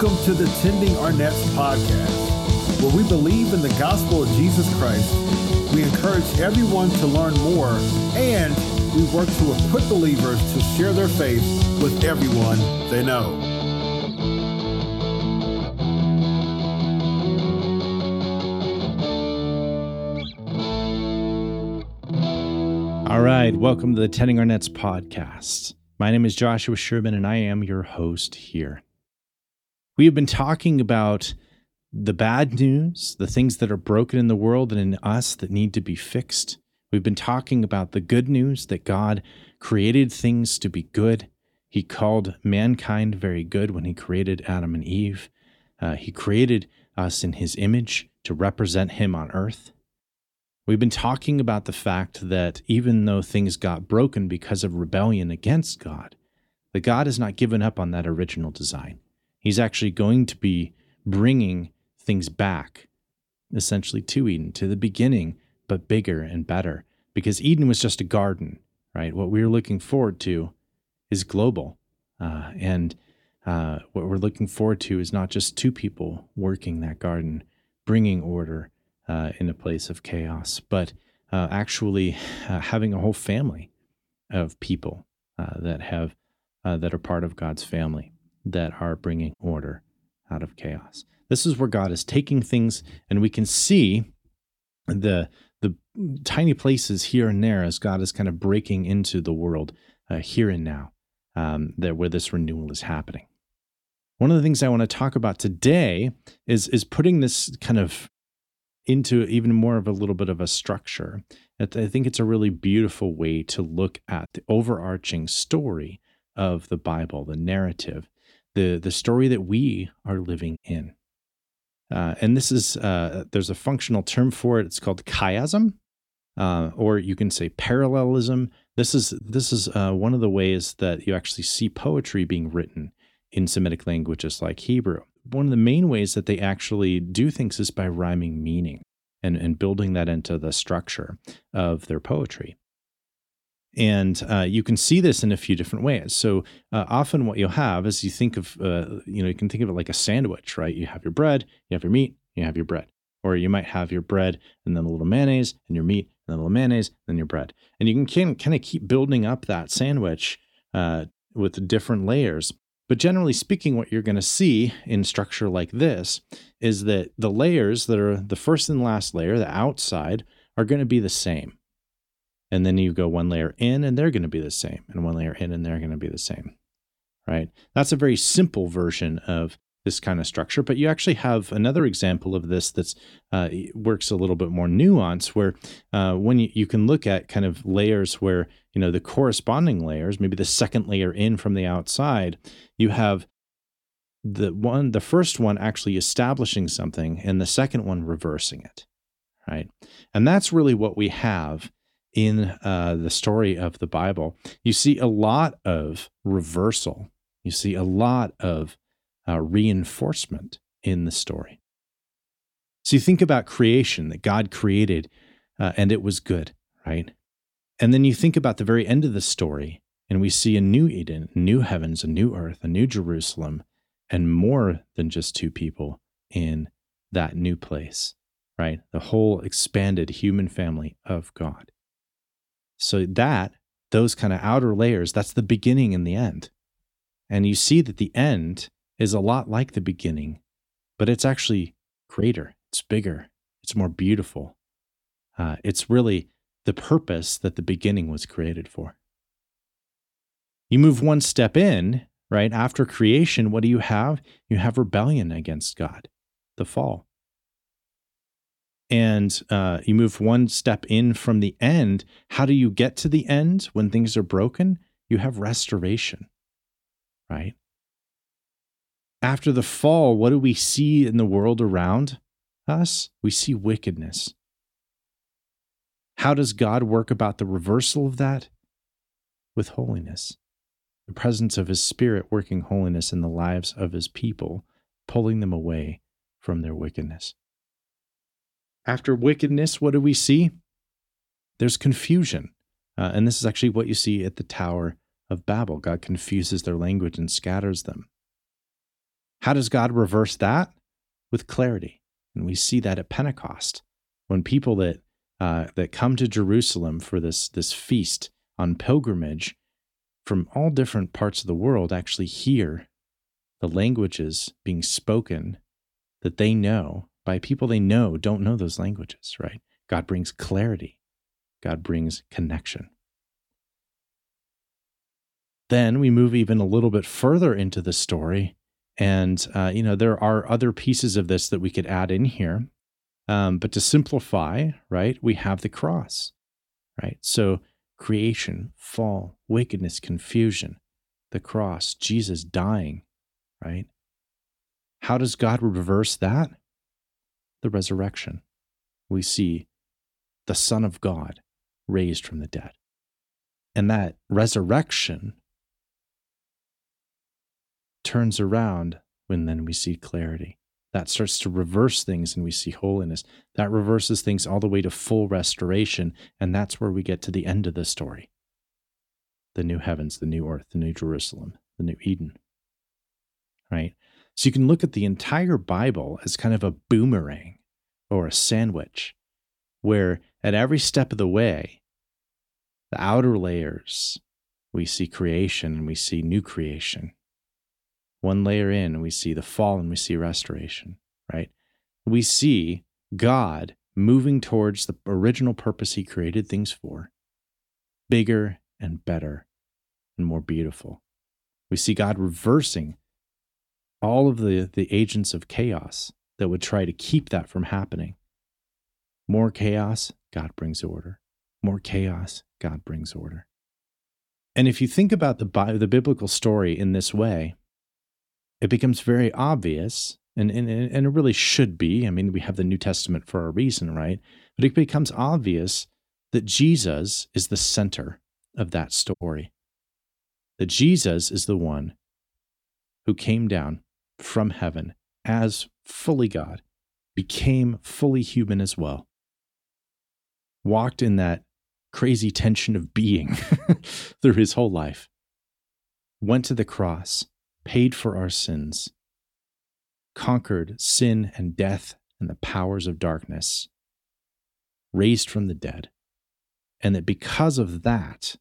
Welcome to the Tending Our Nets podcast, where we believe in the gospel of Jesus Christ. We encourage everyone to learn more, and we work to equip believers to share their faith with everyone they know. All right, welcome to the Tending Our Nets podcast. My name is Joshua Sherman, and I am your host here. We have been talking about the bad news, the things that are broken in the world and in us that need to be fixed. We've been talking about the good news that God created things to be good. He called mankind very good when He created Adam and Eve. Uh, he created us in His image to represent Him on earth. We've been talking about the fact that even though things got broken because of rebellion against God, that God has not given up on that original design. He's actually going to be bringing things back, essentially to Eden, to the beginning, but bigger and better. Because Eden was just a garden, right? What we're looking forward to is global. Uh, and uh, what we're looking forward to is not just two people working that garden, bringing order uh, in a place of chaos, but uh, actually uh, having a whole family of people uh, that have that are part of God's family that are bringing order out of chaos. This is where God is taking things, and we can see the the tiny places here and there as God is kind of breaking into the world uh, here and now, um, that where this renewal is happening. One of the things I want to talk about today is is putting this kind of into even more of a little bit of a structure. I think it's a really beautiful way to look at the overarching story of the Bible, the narrative, the the story that we are living in. Uh, and this is uh, there's a functional term for it. It's called chiasm, uh, or you can say parallelism. This is this is uh, one of the ways that you actually see poetry being written in Semitic languages like Hebrew. One of the main ways that they actually do things is by rhyming meaning and, and building that into the structure of their poetry. And uh, you can see this in a few different ways. So uh, often, what you'll have is you think of, uh, you know, you can think of it like a sandwich, right? You have your bread, you have your meat, you have your bread, or you might have your bread and then a little mayonnaise, and your meat, and then a little mayonnaise, and then your bread, and you can kind of keep building up that sandwich uh, with different layers. But generally speaking, what you're going to see in structure like this is that the layers that are the first and last layer, the outside, are going to be the same and then you go one layer in and they're going to be the same and one layer in and they're going to be the same right? That's a very simple version of this kind of structure but you actually have another example of this that uh, works a little bit more nuanced where uh, when you, you can look at kind of layers where you know the corresponding layers maybe the second layer in from the outside you have the one the first one actually establishing something and the second one reversing it right? And that's really what we have in uh, the story of the Bible, you see a lot of reversal. You see a lot of uh, reinforcement in the story. So you think about creation that God created uh, and it was good, right? And then you think about the very end of the story and we see a new Eden, new heavens, a new earth, a new Jerusalem, and more than just two people in that new place, right? The whole expanded human family of God. So that, those kind of outer layers, that's the beginning and the end. And you see that the end is a lot like the beginning, but it's actually greater, it's bigger, it's more beautiful. Uh, it's really the purpose that the beginning was created for. You move one step in, right? After creation, what do you have? You have rebellion against God, the fall and uh, you move one step in from the end, how do you get to the end when things are broken? You have restoration, right? After the fall, what do we see in the world around us? We see wickedness. How does God work about the reversal of that? With holiness. The presence of His Spirit working holiness in the lives of His people, pulling them away from their wickedness. After wickedness, what do we see? There's confusion. Uh, and this is actually what you see at the Tower of Babel. God confuses their language and scatters them. How does God reverse that? With clarity. And we see that at Pentecost when people that uh, that come to Jerusalem for this this feast on pilgrimage from all different parts of the world actually hear the languages being spoken that they know by people they know don't know those languages, right? God brings clarity. God brings connection. Then we move even a little bit further into the story. And, uh, you know, there are other pieces of this that we could add in here. Um, but to simplify, right, we have the cross, right? So creation, fall, wickedness, confusion, the cross, Jesus dying, right? How does God reverse that? The resurrection. We see the Son of God raised from the dead. And that resurrection turns around when then we see clarity. That starts to reverse things and we see holiness. That reverses things all the way to full restoration. And that's where we get to the end of the story the new heavens, the new earth, the new Jerusalem, the new Eden. Right? So you can look at the entire Bible as kind of a boomerang or a sandwich, where at every step of the way, the outer layers, we see creation and we see new creation one layer in, we see the fall and we see restoration, right? We see God moving towards the original purpose he created things for bigger and better and more beautiful. We see God reversing all of the, the agents of chaos that would try to keep that from happening. More chaos, God brings order. More chaos, God brings order. And if you think about the, the biblical story in this way, it becomes very obvious, and, and, and it really should be. I mean, we have the New Testament for a reason, right? But it becomes obvious that Jesus is the center of that story. That Jesus is the one who came down from heaven as fully God, became fully human as well, walked in that crazy tension of being through his whole life, went to the cross, paid for our sins, conquered sin and death and the powers of darkness, raised from the dead, and that because of that,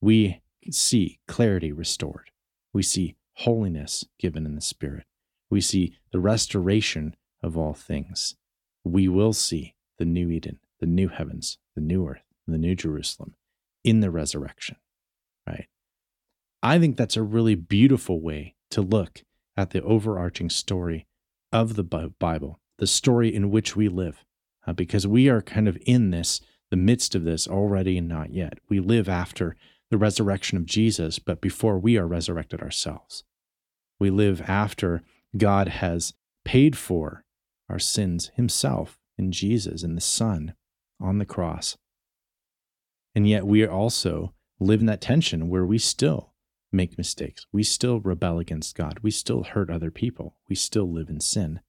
we see clarity restored. We see holiness given in the Spirit. We see the restoration of all things. We will see the new Eden, the new heavens, the new earth, the new Jerusalem in the resurrection, right? I think that's a really beautiful way to look at the overarching story of the Bible, the story in which we live, uh, because we are kind of in this, the midst of this already and not yet. We live after the resurrection of Jesus, but before we are resurrected ourselves. We live after God has paid for our sins himself in Jesus in the Son on the cross. And yet we also live in that tension where we still make mistakes. We still rebel against God. We still hurt other people. We still live in sin.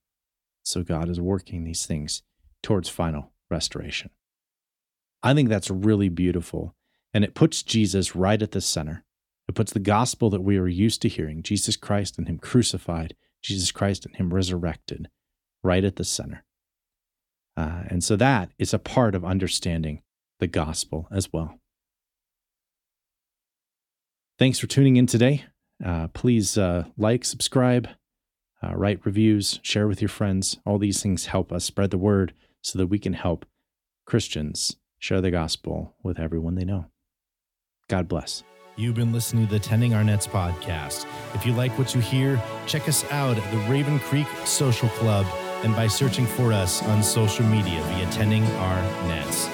So God is working these things towards final restoration. I think that's really beautiful. And it puts Jesus right at the center. It puts the gospel that we are used to hearing Jesus Christ and Him crucified, Jesus Christ and Him resurrected, right at the center. Uh, and so that is a part of understanding the gospel as well. Thanks for tuning in today. Uh, please uh, like, subscribe, uh, write reviews, share with your friends. All these things help us spread the word so that we can help Christians share the gospel with everyone they know. God bless. You've been listening to the Tending Our Nets podcast. If you like what you hear, check us out at the Raven Creek Social Club and by searching for us on social media via Tending Our Nets.